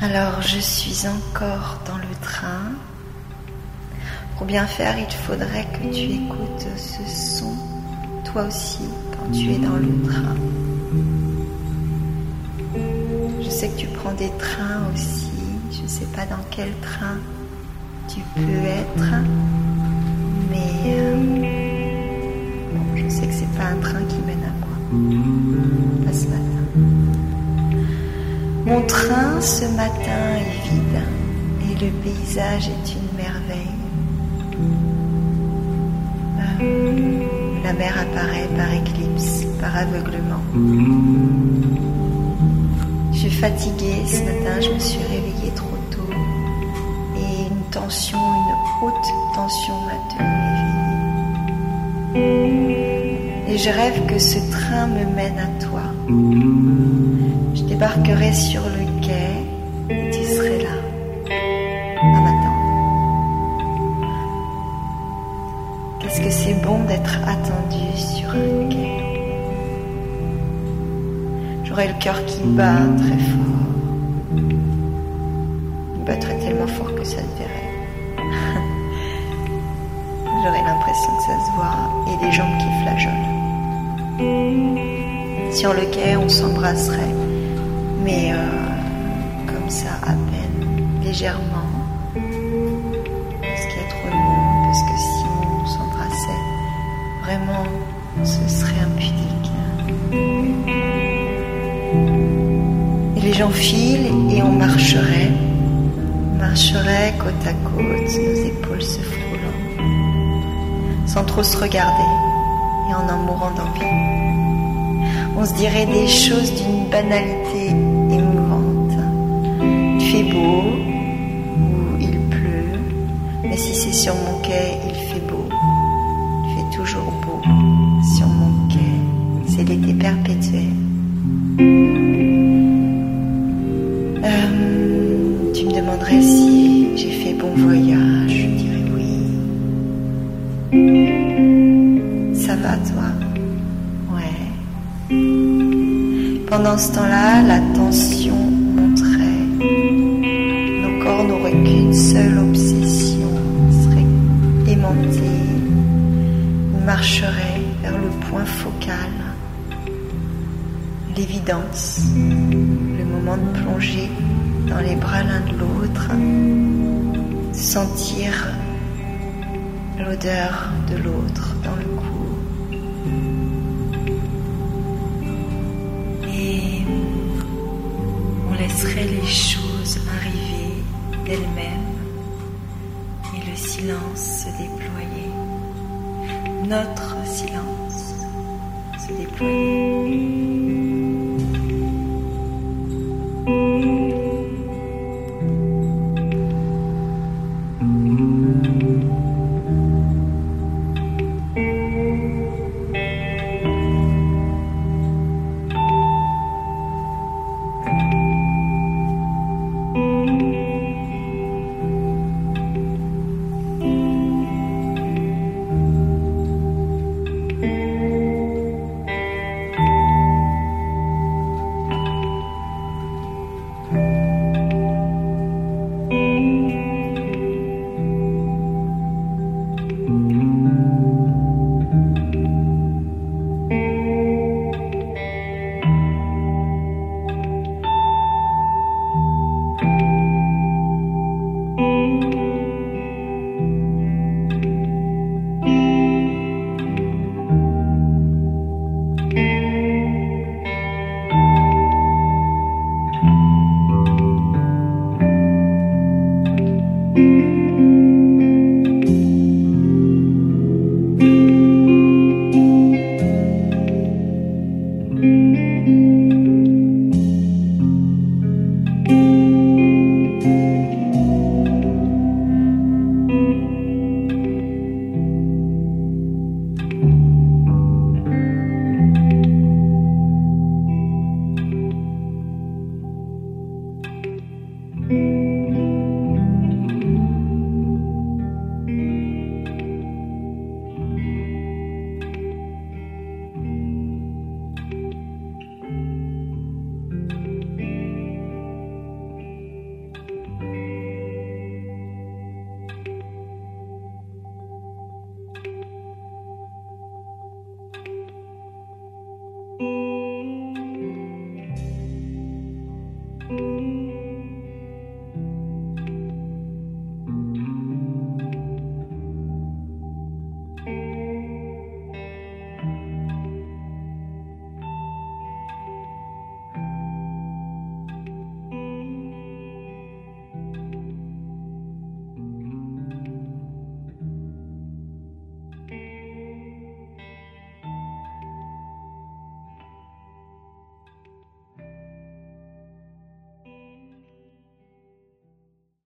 Alors je suis encore dans le train. Pour bien faire, il faudrait que tu écoutes ce son, toi aussi, quand tu es dans le train. Je sais que tu prends des trains aussi. Je ne sais pas dans quel train tu peux être, mais euh, je sais que c'est pas un train qui mène à moi. Train ce matin est vide et le paysage est une merveille. Euh, la mer apparaît par éclipse, par aveuglement. Je suis fatiguée ce matin, je me suis réveillée trop tôt et une tension, une haute tension m'a tenue éveillée. Et je rêve que ce train me mène à toi. Je débarquerai sur le J'aurais le cœur qui bat très fort. Il battrait tellement fort que ça se verrait. J'aurais l'impression que ça se voit et des jambes qui flageolent. Sur le quai, on s'embrasserait, mais euh, comme ça, à peine, légèrement, Filent et on marcherait, marcherait côte à côte, nos épaules se frôlant, sans trop se regarder et en en mourant d'envie. On se dirait des choses d'une banalité émouvante. Il fait beau ou il pleut, mais si c'est sur mon quai, il fait si j'ai fait bon voyage. Je dirais oui. Ça va toi? Ouais. Pendant ce temps-là, la tension monterait. Nos corps n'auraient qu'une seule obsession, ils seraient aimantés. Ils marcheraient vers le point focal, l'évidence, le moment de plonger dans les bras l'un de l'autre, sentir l'odeur de l'autre dans le cou. Et on laisserait les choses arriver d'elles-mêmes et le silence se déployer. Notre silence se déployer.